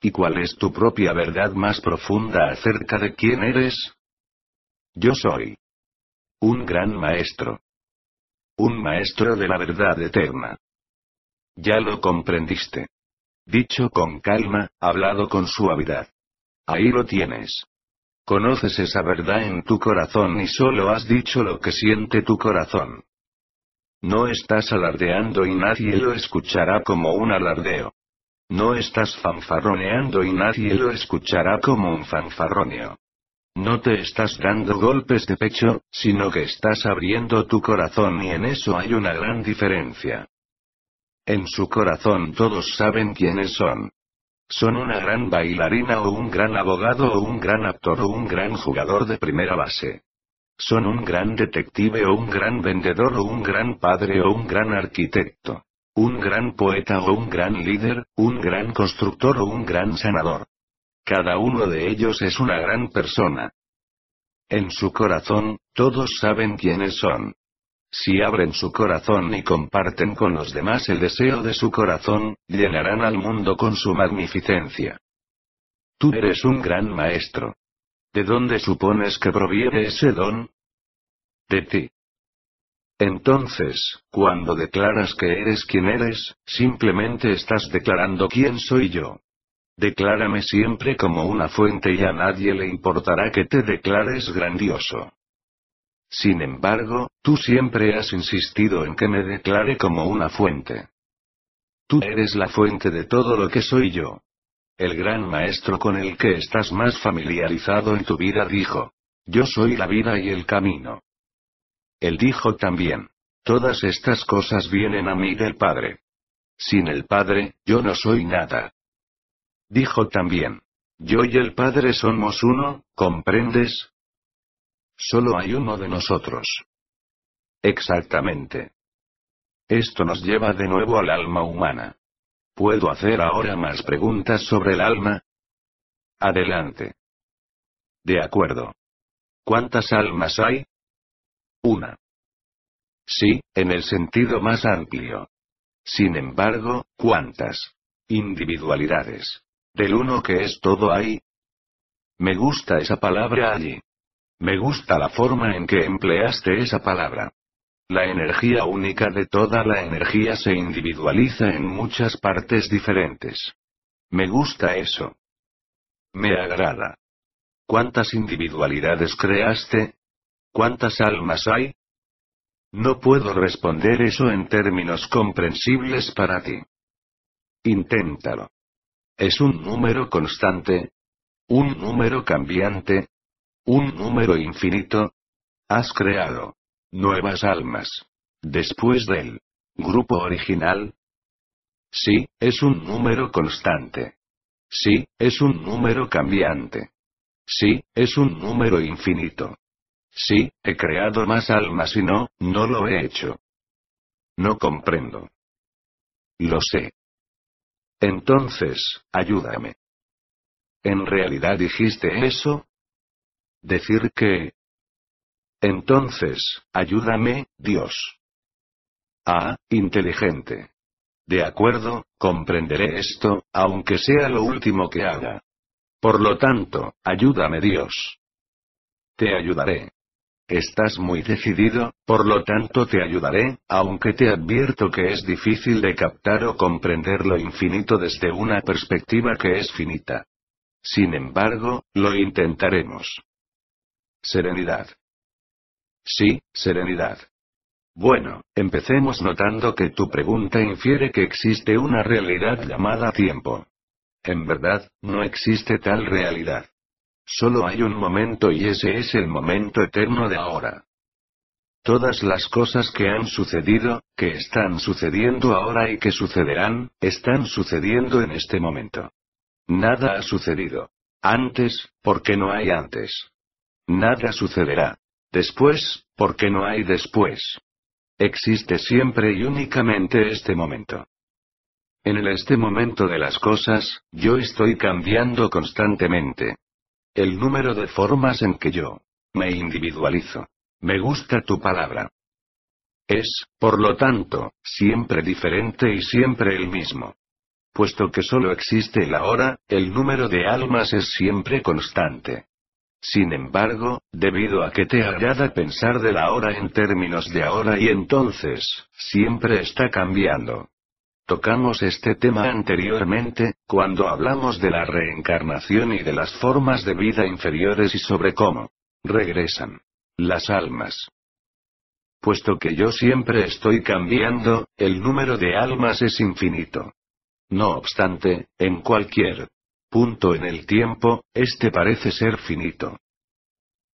¿Y cuál es tu propia verdad más profunda acerca de quién eres? Yo soy un gran maestro. Un maestro de la verdad eterna. Ya lo comprendiste. Dicho con calma, hablado con suavidad. Ahí lo tienes. Conoces esa verdad en tu corazón y solo has dicho lo que siente tu corazón. No estás alardeando y nadie lo escuchará como un alardeo. No estás fanfarroneando y nadie lo escuchará como un fanfarroneo. No te estás dando golpes de pecho, sino que estás abriendo tu corazón y en eso hay una gran diferencia. En su corazón todos saben quiénes son. Son una gran bailarina o un gran abogado o un gran actor o un gran jugador de primera base. Son un gran detective o un gran vendedor o un gran padre o un gran arquitecto. Un gran poeta o un gran líder, un gran constructor o un gran sanador. Cada uno de ellos es una gran persona. En su corazón, todos saben quiénes son. Si abren su corazón y comparten con los demás el deseo de su corazón, llenarán al mundo con su magnificencia. Tú eres un gran maestro. ¿De dónde supones que proviene ese don? De ti. Entonces, cuando declaras que eres quien eres, simplemente estás declarando quién soy yo. Declárame siempre como una fuente y a nadie le importará que te declares grandioso. Sin embargo, tú siempre has insistido en que me declare como una fuente. Tú eres la fuente de todo lo que soy yo. El gran maestro con el que estás más familiarizado en tu vida dijo, yo soy la vida y el camino. Él dijo también, todas estas cosas vienen a mí del Padre. Sin el Padre, yo no soy nada. Dijo también, yo y el Padre somos uno, ¿comprendes? Solo hay uno de nosotros. Exactamente. Esto nos lleva de nuevo al alma humana. ¿Puedo hacer ahora más preguntas sobre el alma? Adelante. De acuerdo. ¿Cuántas almas hay? Una. Sí, en el sentido más amplio. Sin embargo, ¿cuántas individualidades? Del uno que es todo hay. Me gusta esa palabra allí. Me gusta la forma en que empleaste esa palabra. La energía única de toda la energía se individualiza en muchas partes diferentes. Me gusta eso. Me agrada. ¿Cuántas individualidades creaste? ¿Cuántas almas hay? No puedo responder eso en términos comprensibles para ti. Inténtalo. ¿Es un número constante? ¿Un número cambiante? ¿Un número infinito? Has creado nuevas almas. Después del grupo original. Sí, es un número constante. Sí, es un número cambiante. Sí, es un número infinito. Sí, he creado más almas y no, no lo he hecho. No comprendo. Lo sé. Entonces, ayúdame. ¿En realidad dijiste eso? Decir que... Entonces, ayúdame, Dios. Ah, inteligente. De acuerdo, comprenderé esto, aunque sea lo último que haga. Por lo tanto, ayúdame Dios. Te ayudaré. Estás muy decidido, por lo tanto te ayudaré, aunque te advierto que es difícil de captar o comprender lo infinito desde una perspectiva que es finita. Sin embargo, lo intentaremos. Serenidad. Sí, serenidad. Bueno, empecemos notando que tu pregunta infiere que existe una realidad llamada tiempo. En verdad, no existe tal realidad. Solo hay un momento y ese es el momento eterno de ahora. Todas las cosas que han sucedido, que están sucediendo ahora y que sucederán, están sucediendo en este momento. Nada ha sucedido. Antes, porque no hay antes. Nada sucederá. Después, porque no hay después. Existe siempre y únicamente este momento. En el este momento de las cosas, yo estoy cambiando constantemente. El número de formas en que yo me individualizo. Me gusta tu palabra. Es, por lo tanto, siempre diferente y siempre el mismo. Puesto que solo existe el ahora, el número de almas es siempre constante. Sin embargo, debido a que te agrada pensar de la ahora en términos de ahora y entonces, siempre está cambiando. Tocamos este tema anteriormente, cuando hablamos de la reencarnación y de las formas de vida inferiores y sobre cómo regresan las almas. Puesto que yo siempre estoy cambiando, el número de almas es infinito. No obstante, en cualquier punto en el tiempo, este parece ser finito.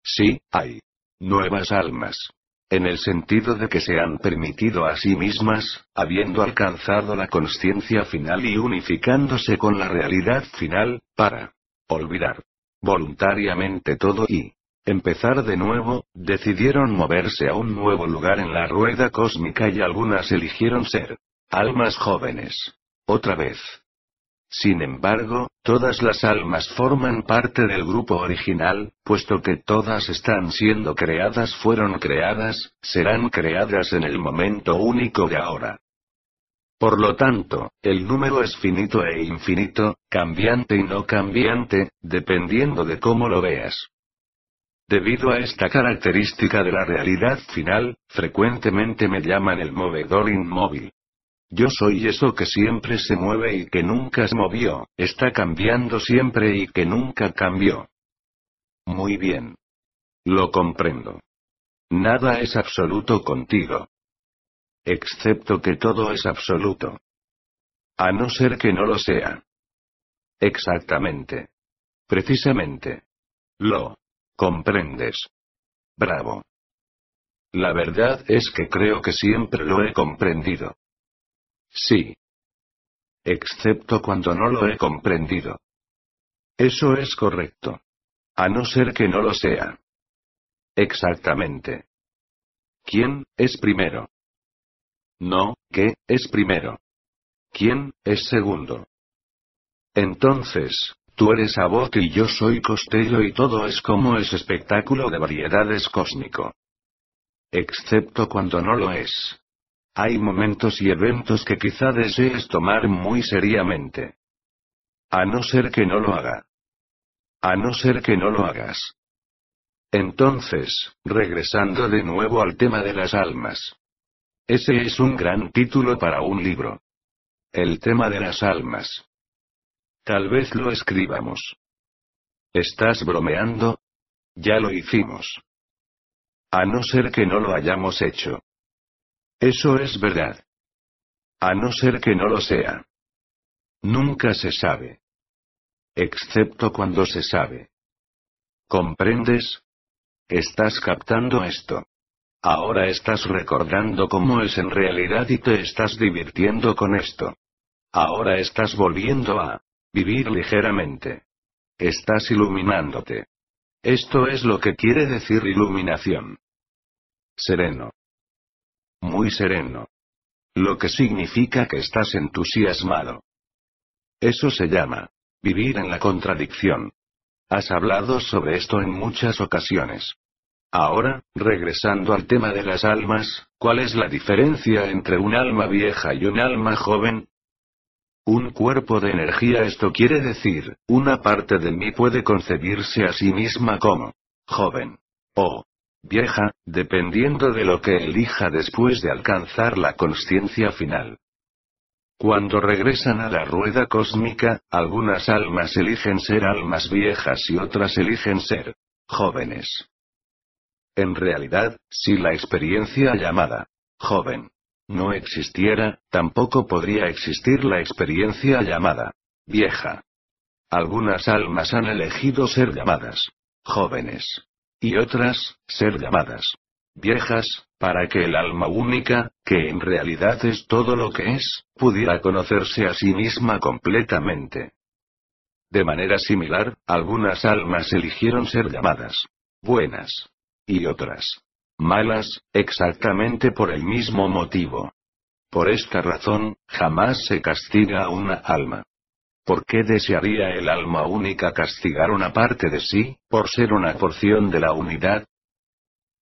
Sí, hay nuevas almas. En el sentido de que se han permitido a sí mismas, habiendo alcanzado la conciencia final y unificándose con la realidad final, para olvidar voluntariamente todo y empezar de nuevo, decidieron moverse a un nuevo lugar en la rueda cósmica y algunas eligieron ser almas jóvenes. Otra vez. Sin embargo, todas las almas forman parte del grupo original, puesto que todas están siendo creadas, fueron creadas, serán creadas en el momento único de ahora. Por lo tanto, el número es finito e infinito, cambiante y no cambiante, dependiendo de cómo lo veas. Debido a esta característica de la realidad final, frecuentemente me llaman el movedor inmóvil. Yo soy eso que siempre se mueve y que nunca se movió, está cambiando siempre y que nunca cambió. Muy bien. Lo comprendo. Nada es absoluto contigo. Excepto que todo es absoluto. A no ser que no lo sea. Exactamente. Precisamente. Lo. Comprendes. Bravo. La verdad es que creo que siempre lo he comprendido. Sí. Excepto cuando no lo he comprendido. Eso es correcto. A no ser que no lo sea. Exactamente. ¿Quién es primero? No, ¿qué es primero? ¿Quién es segundo? Entonces, tú eres Abot y yo soy Costello y todo es como ese espectáculo de variedades cósmico. Excepto cuando no lo es. Hay momentos y eventos que quizá desees tomar muy seriamente. A no ser que no lo haga. A no ser que no lo hagas. Entonces, regresando de nuevo al tema de las almas. Ese es un gran título para un libro. El tema de las almas. Tal vez lo escribamos. ¿Estás bromeando? Ya lo hicimos. A no ser que no lo hayamos hecho. Eso es verdad. A no ser que no lo sea. Nunca se sabe. Excepto cuando se sabe. ¿Comprendes? Estás captando esto. Ahora estás recordando cómo es en realidad y te estás divirtiendo con esto. Ahora estás volviendo a vivir ligeramente. Estás iluminándote. Esto es lo que quiere decir iluminación. Sereno muy sereno. Lo que significa que estás entusiasmado. Eso se llama vivir en la contradicción. Has hablado sobre esto en muchas ocasiones. Ahora, regresando al tema de las almas, ¿cuál es la diferencia entre un alma vieja y un alma joven? Un cuerpo de energía, esto quiere decir, una parte de mí puede concebirse a sí misma como joven. O vieja, dependiendo de lo que elija después de alcanzar la conciencia final. Cuando regresan a la rueda cósmica, algunas almas eligen ser almas viejas y otras eligen ser jóvenes. En realidad, si la experiencia llamada joven no existiera, tampoco podría existir la experiencia llamada vieja. Algunas almas han elegido ser llamadas jóvenes y otras, ser llamadas viejas, para que el alma única, que en realidad es todo lo que es, pudiera conocerse a sí misma completamente. De manera similar, algunas almas eligieron ser llamadas buenas. Y otras malas, exactamente por el mismo motivo. Por esta razón, jamás se castiga a una alma. ¿Por qué desearía el alma única castigar una parte de sí, por ser una porción de la unidad?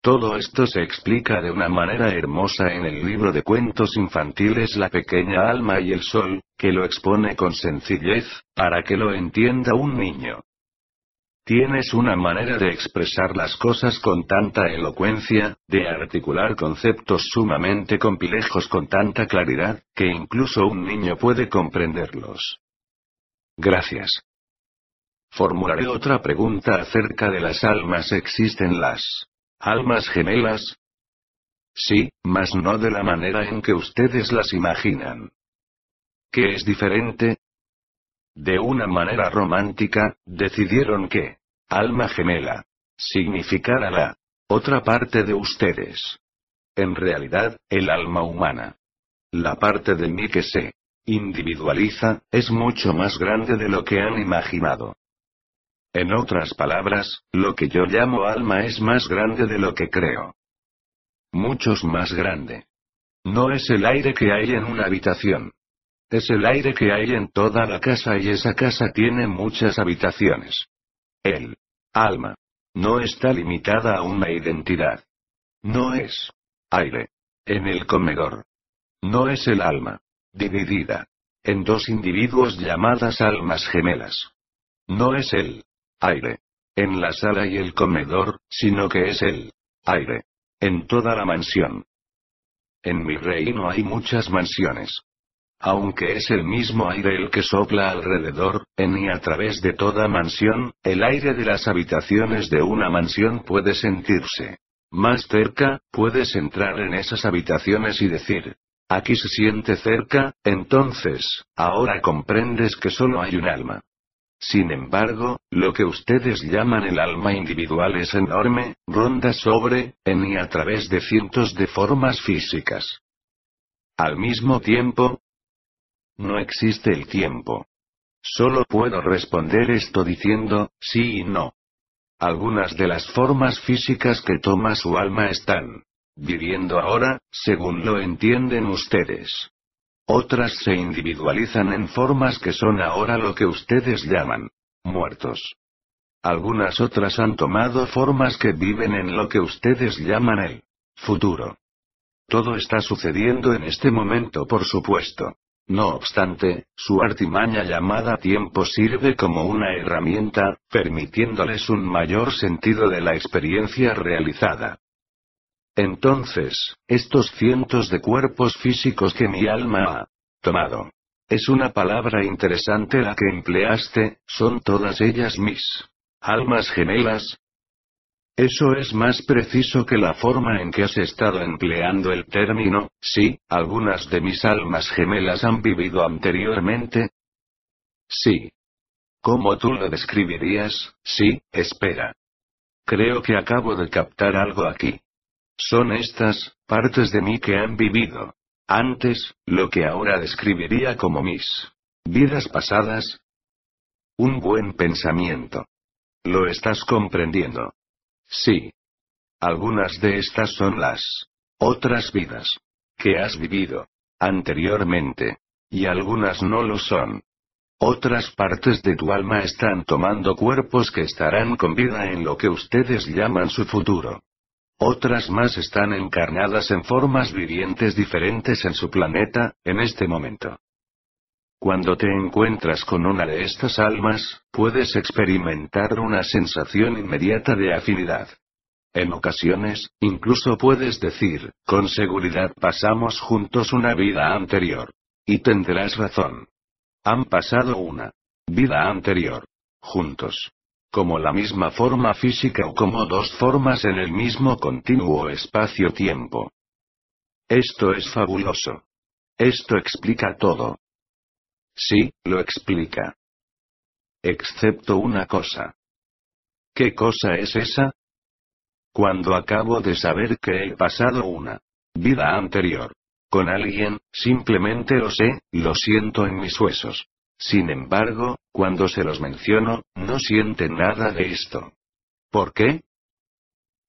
Todo esto se explica de una manera hermosa en el libro de cuentos infantiles La pequeña alma y el sol, que lo expone con sencillez, para que lo entienda un niño. Tienes una manera de expresar las cosas con tanta elocuencia, de articular conceptos sumamente complejos con tanta claridad, que incluso un niño puede comprenderlos. Gracias. Formularé otra pregunta acerca de las almas. ¿Existen las almas gemelas? Sí, mas no de la manera en que ustedes las imaginan. ¿Qué es diferente? De una manera romántica, decidieron que alma gemela significara la otra parte de ustedes. En realidad, el alma humana. La parte de mí que se individualiza, es mucho más grande de lo que han imaginado. En otras palabras, lo que yo llamo alma es más grande de lo que creo. Muchos más grande. No es el aire que hay en una habitación. Es el aire que hay en toda la casa y esa casa tiene muchas habitaciones. El alma no está limitada a una identidad. No es aire. En el comedor. No es el alma. Dividida. En dos individuos llamadas almas gemelas. No es el aire. En la sala y el comedor, sino que es el aire. En toda la mansión. En mi reino hay muchas mansiones. Aunque es el mismo aire el que sopla alrededor, en y a través de toda mansión, el aire de las habitaciones de una mansión puede sentirse más cerca, puedes entrar en esas habitaciones y decir, aquí se siente cerca, entonces, ahora comprendes que solo hay un alma. Sin embargo, lo que ustedes llaman el alma individual es enorme, ronda sobre, en y a través de cientos de formas físicas. Al mismo tiempo, no existe el tiempo. Solo puedo responder esto diciendo, sí y no. Algunas de las formas físicas que toma su alma están viviendo ahora, según lo entienden ustedes. Otras se individualizan en formas que son ahora lo que ustedes llaman muertos. Algunas otras han tomado formas que viven en lo que ustedes llaman el futuro. Todo está sucediendo en este momento, por supuesto. No obstante, su artimaña llamada tiempo sirve como una herramienta, permitiéndoles un mayor sentido de la experiencia realizada. Entonces, estos cientos de cuerpos físicos que mi alma ha tomado. Es una palabra interesante la que empleaste, son todas ellas mis almas gemelas, eso es más preciso que la forma en que has estado empleando el término, sí, algunas de mis almas gemelas han vivido anteriormente. Sí. ¿Cómo tú lo describirías? Sí, espera. Creo que acabo de captar algo aquí. Son estas, partes de mí que han vivido. Antes, lo que ahora describiría como mis vidas pasadas. Un buen pensamiento. Lo estás comprendiendo. Sí. Algunas de estas son las otras vidas que has vivido anteriormente. Y algunas no lo son. Otras partes de tu alma están tomando cuerpos que estarán con vida en lo que ustedes llaman su futuro. Otras más están encarnadas en formas vivientes diferentes en su planeta, en este momento. Cuando te encuentras con una de estas almas, puedes experimentar una sensación inmediata de afinidad. En ocasiones, incluso puedes decir, con seguridad pasamos juntos una vida anterior. Y tendrás razón. Han pasado una vida anterior. Juntos. Como la misma forma física o como dos formas en el mismo continuo espacio-tiempo. Esto es fabuloso. Esto explica todo. Sí, lo explica. Excepto una cosa. ¿Qué cosa es esa? Cuando acabo de saber que he pasado una vida anterior con alguien, simplemente lo sé, lo siento en mis huesos. Sin embargo, cuando se los menciono, no sienten nada de esto. ¿Por qué?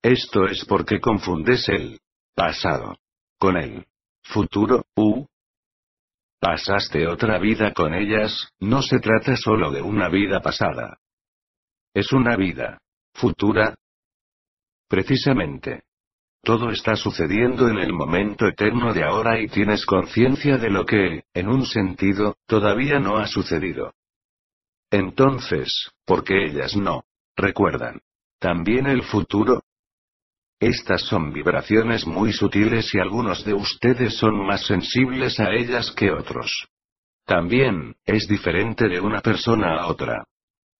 Esto es porque confundes el pasado con el futuro, u. Pasaste otra vida con ellas, no se trata solo de una vida pasada. Es una vida futura. Precisamente. Todo está sucediendo en el momento eterno de ahora y tienes conciencia de lo que, en un sentido, todavía no ha sucedido. Entonces, ¿por qué ellas no recuerdan? ¿También el futuro? Estas son vibraciones muy sutiles y algunos de ustedes son más sensibles a ellas que otros. También, es diferente de una persona a otra.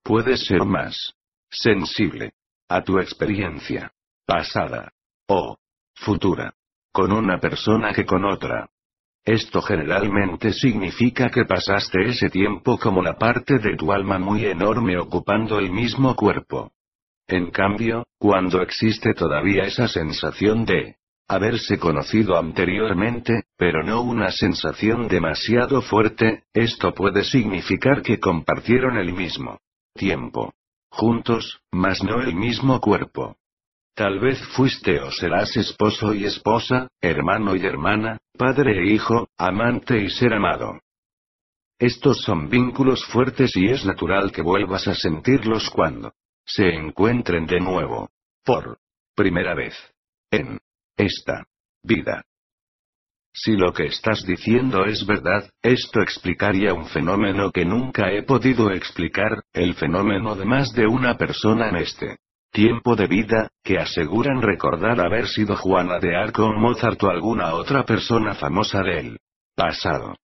Puedes ser más sensible a tu experiencia pasada o futura con una persona que con otra. Esto generalmente significa que pasaste ese tiempo como la parte de tu alma muy enorme ocupando el mismo cuerpo. En cambio, cuando existe todavía esa sensación de haberse conocido anteriormente, pero no una sensación demasiado fuerte, esto puede significar que compartieron el mismo tiempo. Juntos, mas no el mismo cuerpo. Tal vez fuiste o serás esposo y esposa, hermano y hermana, padre e hijo, amante y ser amado. Estos son vínculos fuertes y es natural que vuelvas a sentirlos cuando se encuentren de nuevo. Por primera vez. En esta vida. Si lo que estás diciendo es verdad, esto explicaría un fenómeno que nunca he podido explicar, el fenómeno de más de una persona en este tiempo de vida, que aseguran recordar haber sido Juana de Arco o Mozart o alguna otra persona famosa del pasado.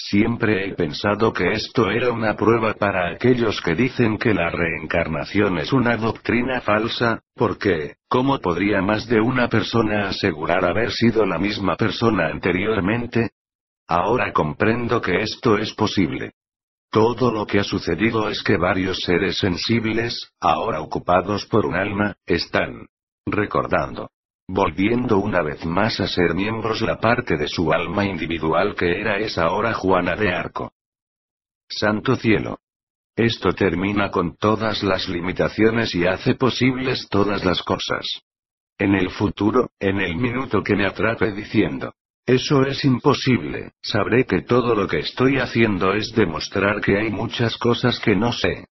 Siempre he pensado que esto era una prueba para aquellos que dicen que la reencarnación es una doctrina falsa, porque, ¿cómo podría más de una persona asegurar haber sido la misma persona anteriormente? Ahora comprendo que esto es posible. Todo lo que ha sucedido es que varios seres sensibles, ahora ocupados por un alma, están recordando volviendo una vez más a ser miembros la parte de su alma individual que era esa ahora Juana de Arco. Santo cielo. Esto termina con todas las limitaciones y hace posibles todas las cosas. En el futuro, en el minuto que me atrape diciendo, eso es imposible, sabré que todo lo que estoy haciendo es demostrar que hay muchas cosas que no sé.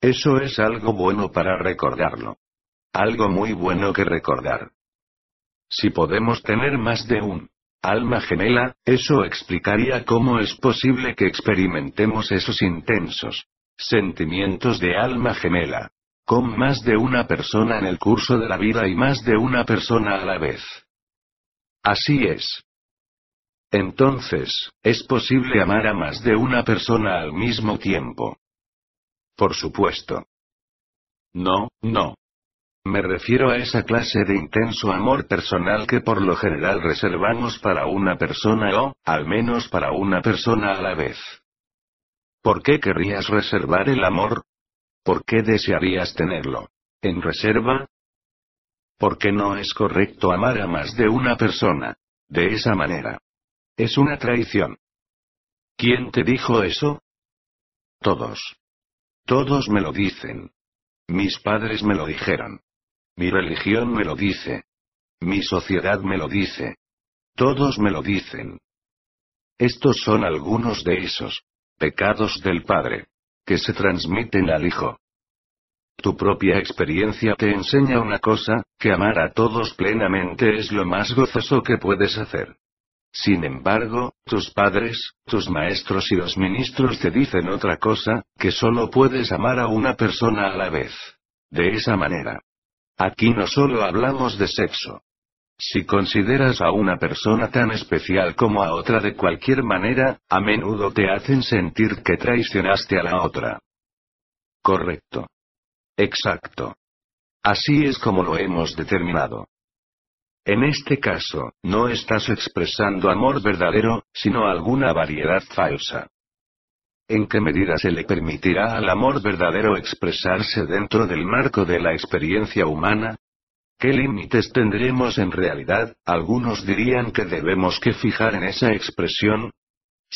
Eso es algo bueno para recordarlo. Algo muy bueno que recordar. Si podemos tener más de un alma gemela, eso explicaría cómo es posible que experimentemos esos intensos sentimientos de alma gemela. Con más de una persona en el curso de la vida y más de una persona a la vez. Así es. Entonces, ¿es posible amar a más de una persona al mismo tiempo? Por supuesto. No, no. Me refiero a esa clase de intenso amor personal que por lo general reservamos para una persona o, al menos para una persona a la vez. ¿Por qué querrías reservar el amor? ¿Por qué desearías tenerlo? ¿En reserva? Porque no es correcto amar a más de una persona. De esa manera. Es una traición. ¿Quién te dijo eso? Todos. Todos me lo dicen. Mis padres me lo dijeron. Mi religión me lo dice. Mi sociedad me lo dice. Todos me lo dicen. Estos son algunos de esos pecados del Padre que se transmiten al Hijo. Tu propia experiencia te enseña una cosa, que amar a todos plenamente es lo más gozoso que puedes hacer. Sin embargo, tus padres, tus maestros y los ministros te dicen otra cosa, que solo puedes amar a una persona a la vez. De esa manera. Aquí no solo hablamos de sexo. Si consideras a una persona tan especial como a otra de cualquier manera, a menudo te hacen sentir que traicionaste a la otra. Correcto. Exacto. Así es como lo hemos determinado. En este caso, no estás expresando amor verdadero, sino alguna variedad falsa. ¿En qué medida se le permitirá al amor verdadero expresarse dentro del marco de la experiencia humana? ¿Qué límites tendremos en realidad? Algunos dirían que debemos que fijar en esa expresión.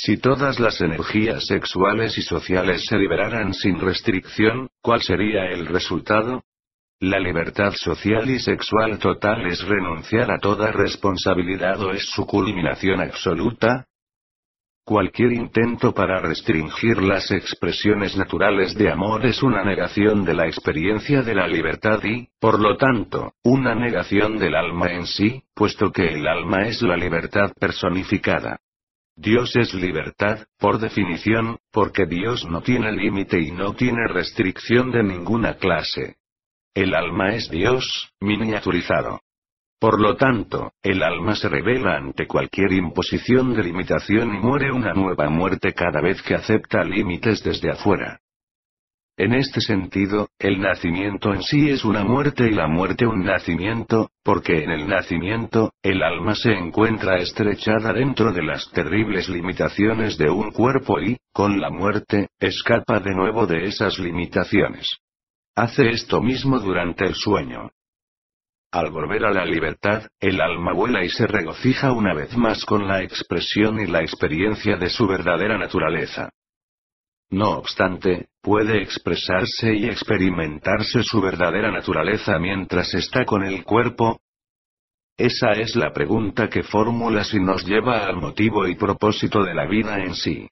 Si todas las energías sexuales y sociales se liberaran sin restricción, ¿cuál sería el resultado? La libertad social y sexual total es renunciar a toda responsabilidad o es su culminación absoluta, Cualquier intento para restringir las expresiones naturales de amor es una negación de la experiencia de la libertad y, por lo tanto, una negación del alma en sí, puesto que el alma es la libertad personificada. Dios es libertad, por definición, porque Dios no tiene límite y no tiene restricción de ninguna clase. El alma es Dios, miniaturizado. Por lo tanto, el alma se revela ante cualquier imposición de limitación y muere una nueva muerte cada vez que acepta límites desde afuera. En este sentido, el nacimiento en sí es una muerte y la muerte un nacimiento, porque en el nacimiento, el alma se encuentra estrechada dentro de las terribles limitaciones de un cuerpo y, con la muerte, escapa de nuevo de esas limitaciones. Hace esto mismo durante el sueño. Al volver a la libertad, el alma vuela y se regocija una vez más con la expresión y la experiencia de su verdadera naturaleza. No obstante, puede expresarse y experimentarse su verdadera naturaleza mientras está con el cuerpo. Esa es la pregunta que formulas y nos lleva al motivo y propósito de la vida en sí.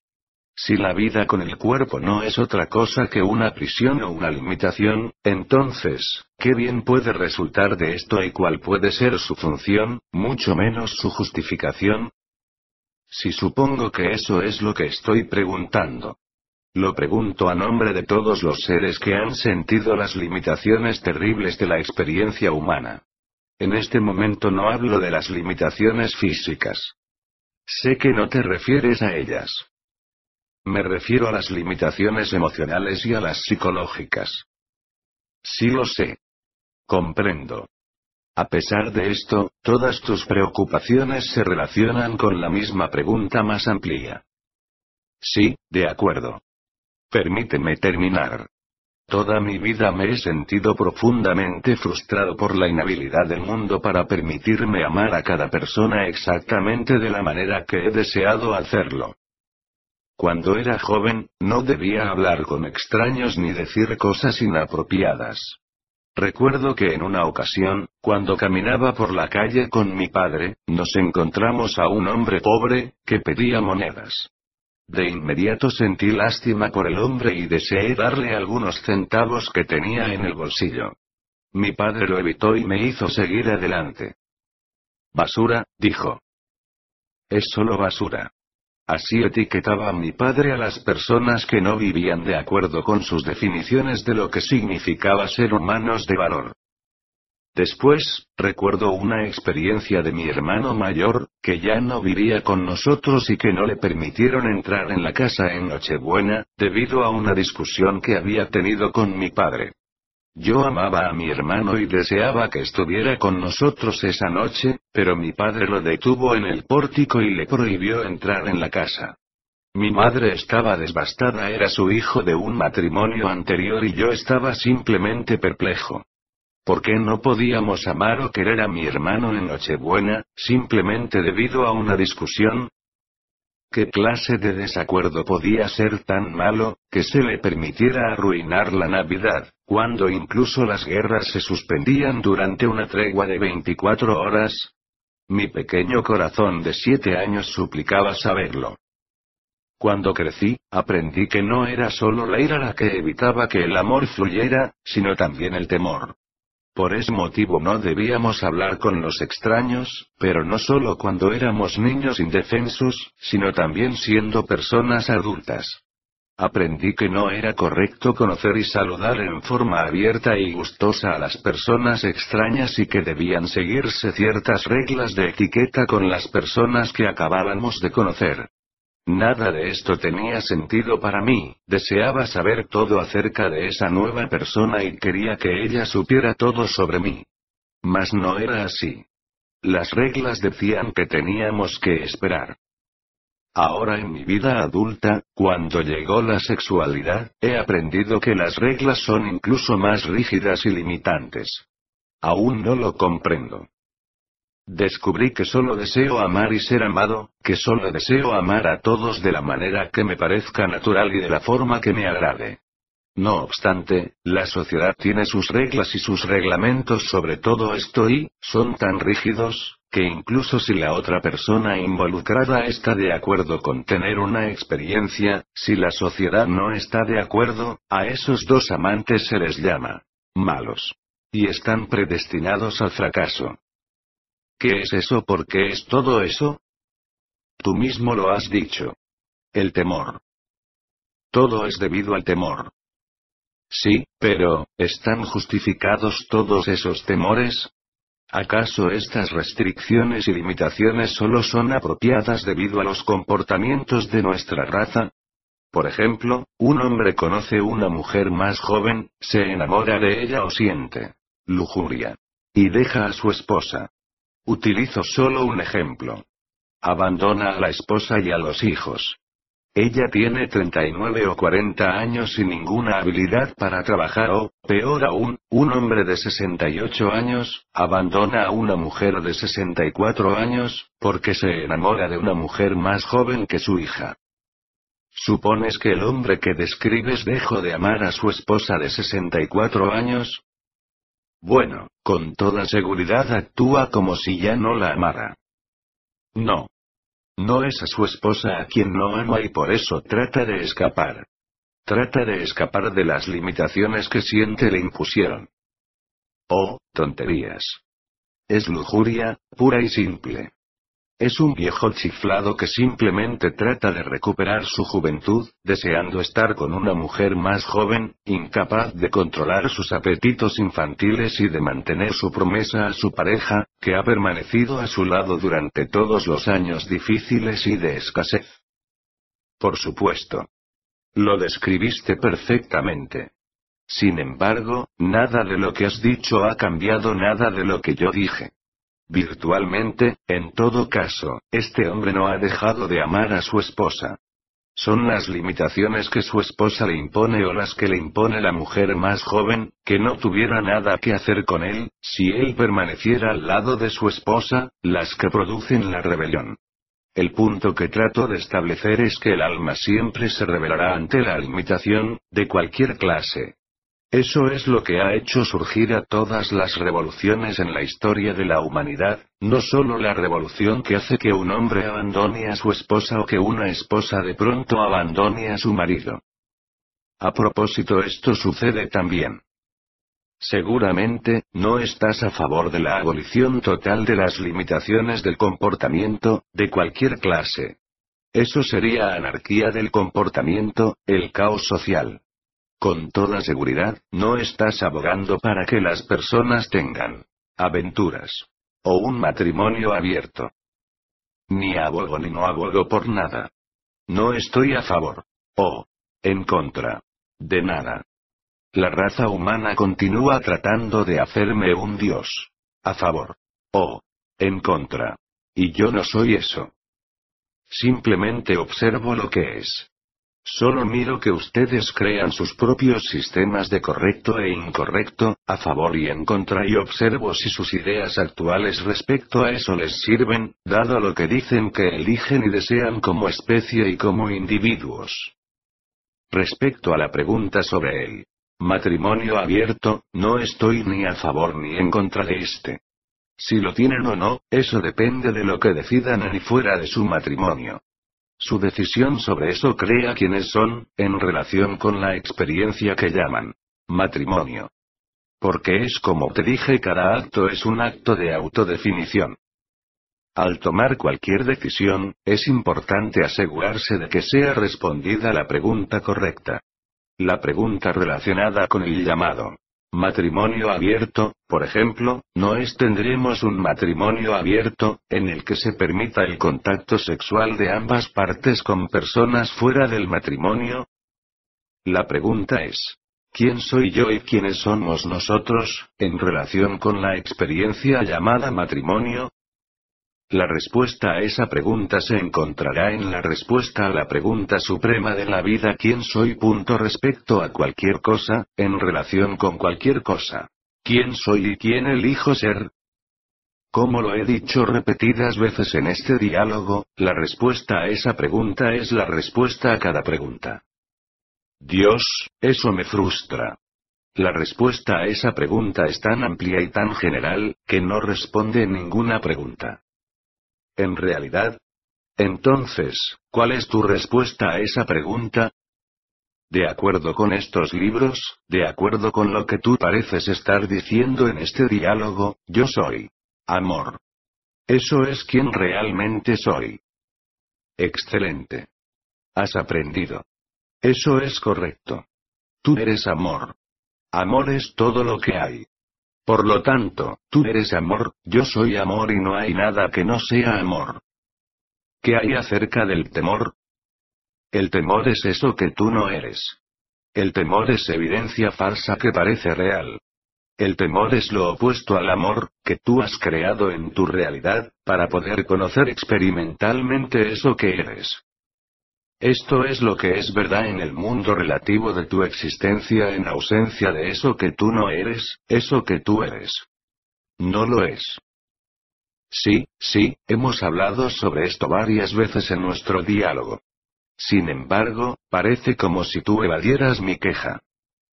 Si la vida con el cuerpo no es otra cosa que una prisión o una limitación, entonces, ¿qué bien puede resultar de esto y cuál puede ser su función, mucho menos su justificación? Si supongo que eso es lo que estoy preguntando. Lo pregunto a nombre de todos los seres que han sentido las limitaciones terribles de la experiencia humana. En este momento no hablo de las limitaciones físicas. Sé que no te refieres a ellas. Me refiero a las limitaciones emocionales y a las psicológicas. Sí lo sé. Comprendo. A pesar de esto, todas tus preocupaciones se relacionan con la misma pregunta más amplia. Sí, de acuerdo. Permíteme terminar. Toda mi vida me he sentido profundamente frustrado por la inhabilidad del mundo para permitirme amar a cada persona exactamente de la manera que he deseado hacerlo. Cuando era joven, no debía hablar con extraños ni decir cosas inapropiadas. Recuerdo que en una ocasión, cuando caminaba por la calle con mi padre, nos encontramos a un hombre pobre, que pedía monedas. De inmediato sentí lástima por el hombre y deseé darle algunos centavos que tenía en el bolsillo. Mi padre lo evitó y me hizo seguir adelante. Basura, dijo. Es solo basura. Así etiquetaba mi padre a las personas que no vivían de acuerdo con sus definiciones de lo que significaba ser humanos de valor. Después, recuerdo una experiencia de mi hermano mayor, que ya no vivía con nosotros y que no le permitieron entrar en la casa en Nochebuena, debido a una discusión que había tenido con mi padre. Yo amaba a mi hermano y deseaba que estuviera con nosotros esa noche, pero mi padre lo detuvo en el pórtico y le prohibió entrar en la casa. Mi madre estaba devastada, era su hijo de un matrimonio anterior y yo estaba simplemente perplejo. ¿Por qué no podíamos amar o querer a mi hermano en Nochebuena, simplemente debido a una discusión? ¿Qué clase de desacuerdo podía ser tan malo, que se le permitiera arruinar la Navidad, cuando incluso las guerras se suspendían durante una tregua de 24 horas? Mi pequeño corazón de siete años suplicaba saberlo. Cuando crecí, aprendí que no era solo la ira la que evitaba que el amor fluyera, sino también el temor. Por ese motivo no debíamos hablar con los extraños, pero no solo cuando éramos niños indefensos, sino también siendo personas adultas. Aprendí que no era correcto conocer y saludar en forma abierta y gustosa a las personas extrañas y que debían seguirse ciertas reglas de etiqueta con las personas que acabábamos de conocer. Nada de esto tenía sentido para mí, deseaba saber todo acerca de esa nueva persona y quería que ella supiera todo sobre mí. Mas no era así. Las reglas decían que teníamos que esperar. Ahora en mi vida adulta, cuando llegó la sexualidad, he aprendido que las reglas son incluso más rígidas y limitantes. Aún no lo comprendo. Descubrí que solo deseo amar y ser amado, que solo deseo amar a todos de la manera que me parezca natural y de la forma que me agrade. No obstante, la sociedad tiene sus reglas y sus reglamentos sobre todo esto y, son tan rígidos, que incluso si la otra persona involucrada está de acuerdo con tener una experiencia, si la sociedad no está de acuerdo, a esos dos amantes se les llama malos. Y están predestinados al fracaso. ¿Qué es eso? ¿Por qué es todo eso? Tú mismo lo has dicho. El temor. Todo es debido al temor. Sí, pero, ¿están justificados todos esos temores? ¿Acaso estas restricciones y limitaciones solo son apropiadas debido a los comportamientos de nuestra raza? Por ejemplo, un hombre conoce una mujer más joven, se enamora de ella o siente lujuria. Y deja a su esposa. Utilizo solo un ejemplo. Abandona a la esposa y a los hijos. Ella tiene 39 o 40 años y ninguna habilidad para trabajar o, peor aún, un hombre de 68 años, abandona a una mujer de 64 años, porque se enamora de una mujer más joven que su hija. ¿Supones que el hombre que describes dejó de amar a su esposa de 64 años? Bueno, con toda seguridad actúa como si ya no la amara. No. No es a su esposa a quien no ama y por eso trata de escapar. Trata de escapar de las limitaciones que siente le impusieron. Oh, tonterías. Es lujuria, pura y simple. Es un viejo chiflado que simplemente trata de recuperar su juventud, deseando estar con una mujer más joven, incapaz de controlar sus apetitos infantiles y de mantener su promesa a su pareja, que ha permanecido a su lado durante todos los años difíciles y de escasez. Por supuesto. Lo describiste perfectamente. Sin embargo, nada de lo que has dicho ha cambiado nada de lo que yo dije. Virtualmente, en todo caso, este hombre no ha dejado de amar a su esposa. Son las limitaciones que su esposa le impone o las que le impone la mujer más joven, que no tuviera nada que hacer con él, si él permaneciera al lado de su esposa, las que producen la rebelión. El punto que trato de establecer es que el alma siempre se rebelará ante la limitación, de cualquier clase. Eso es lo que ha hecho surgir a todas las revoluciones en la historia de la humanidad, no solo la revolución que hace que un hombre abandone a su esposa o que una esposa de pronto abandone a su marido. A propósito, esto sucede también. Seguramente, no estás a favor de la abolición total de las limitaciones del comportamiento, de cualquier clase. Eso sería anarquía del comportamiento, el caos social. Con toda seguridad, no estás abogando para que las personas tengan aventuras. O un matrimonio abierto. Ni abogo ni no abogo por nada. No estoy a favor. O en contra. De nada. La raza humana continúa tratando de hacerme un dios. A favor. O en contra. Y yo no soy eso. Simplemente observo lo que es. Solo miro que ustedes crean sus propios sistemas de correcto e incorrecto, a favor y en contra y observo si sus ideas actuales respecto a eso les sirven, dado lo que dicen que eligen y desean como especie y como individuos. Respecto a la pregunta sobre el matrimonio abierto, no estoy ni a favor ni en contra de este. Si lo tienen o no, eso depende de lo que decidan en y fuera de su matrimonio. Su decisión sobre eso crea quienes son, en relación con la experiencia que llaman matrimonio. Porque es como te dije, cada acto es un acto de autodefinición. Al tomar cualquier decisión, es importante asegurarse de que sea respondida la pregunta correcta. La pregunta relacionada con el llamado Matrimonio abierto, por ejemplo, no es tendremos un matrimonio abierto, en el que se permita el contacto sexual de ambas partes con personas fuera del matrimonio. La pregunta es, ¿quién soy yo y quiénes somos nosotros, en relación con la experiencia llamada matrimonio? La respuesta a esa pregunta se encontrará en la respuesta a la pregunta suprema de la vida ¿quién soy? Respecto a cualquier cosa, en relación con cualquier cosa. ¿Quién soy y quién elijo ser? Como lo he dicho repetidas veces en este diálogo, la respuesta a esa pregunta es la respuesta a cada pregunta. Dios, eso me frustra. La respuesta a esa pregunta es tan amplia y tan general, que no responde ninguna pregunta. En realidad. Entonces, ¿cuál es tu respuesta a esa pregunta? De acuerdo con estos libros, de acuerdo con lo que tú pareces estar diciendo en este diálogo, yo soy. Amor. Eso es quien realmente soy. Excelente. Has aprendido. Eso es correcto. Tú eres amor. Amor es todo lo que hay. Por lo tanto, tú eres amor, yo soy amor y no hay nada que no sea amor. ¿Qué hay acerca del temor? El temor es eso que tú no eres. El temor es evidencia falsa que parece real. El temor es lo opuesto al amor, que tú has creado en tu realidad, para poder conocer experimentalmente eso que eres. Esto es lo que es verdad en el mundo relativo de tu existencia en ausencia de eso que tú no eres, eso que tú eres. No lo es. Sí, sí, hemos hablado sobre esto varias veces en nuestro diálogo. Sin embargo, parece como si tú evadieras mi queja.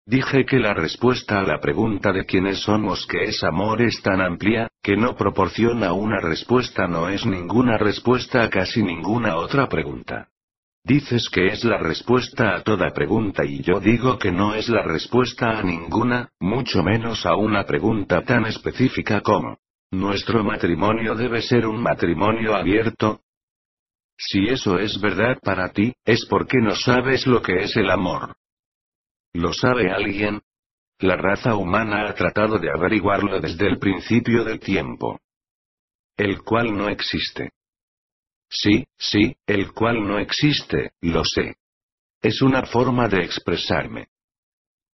Dije que la respuesta a la pregunta de quiénes somos que es amor es tan amplia, que no proporciona una respuesta no es ninguna respuesta a casi ninguna otra pregunta. Dices que es la respuesta a toda pregunta y yo digo que no es la respuesta a ninguna, mucho menos a una pregunta tan específica como, ¿nuestro matrimonio debe ser un matrimonio abierto? Si eso es verdad para ti, es porque no sabes lo que es el amor. ¿Lo sabe alguien? La raza humana ha tratado de averiguarlo desde el principio del tiempo. El cual no existe. Sí, sí, el cual no existe, lo sé. Es una forma de expresarme.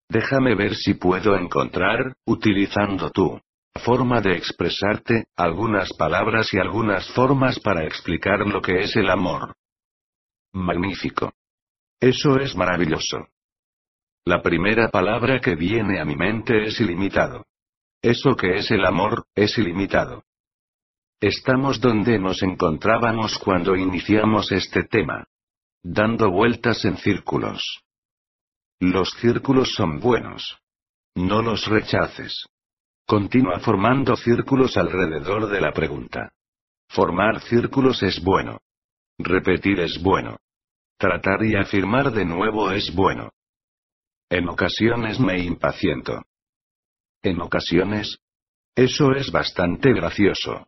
Déjame ver si puedo encontrar, utilizando tu forma de expresarte, algunas palabras y algunas formas para explicar lo que es el amor. Magnífico. Eso es maravilloso. La primera palabra que viene a mi mente es ilimitado. Eso que es el amor, es ilimitado. Estamos donde nos encontrábamos cuando iniciamos este tema. Dando vueltas en círculos. Los círculos son buenos. No los rechaces. Continúa formando círculos alrededor de la pregunta. Formar círculos es bueno. Repetir es bueno. Tratar y afirmar de nuevo es bueno. En ocasiones me impaciento. En ocasiones. Eso es bastante gracioso.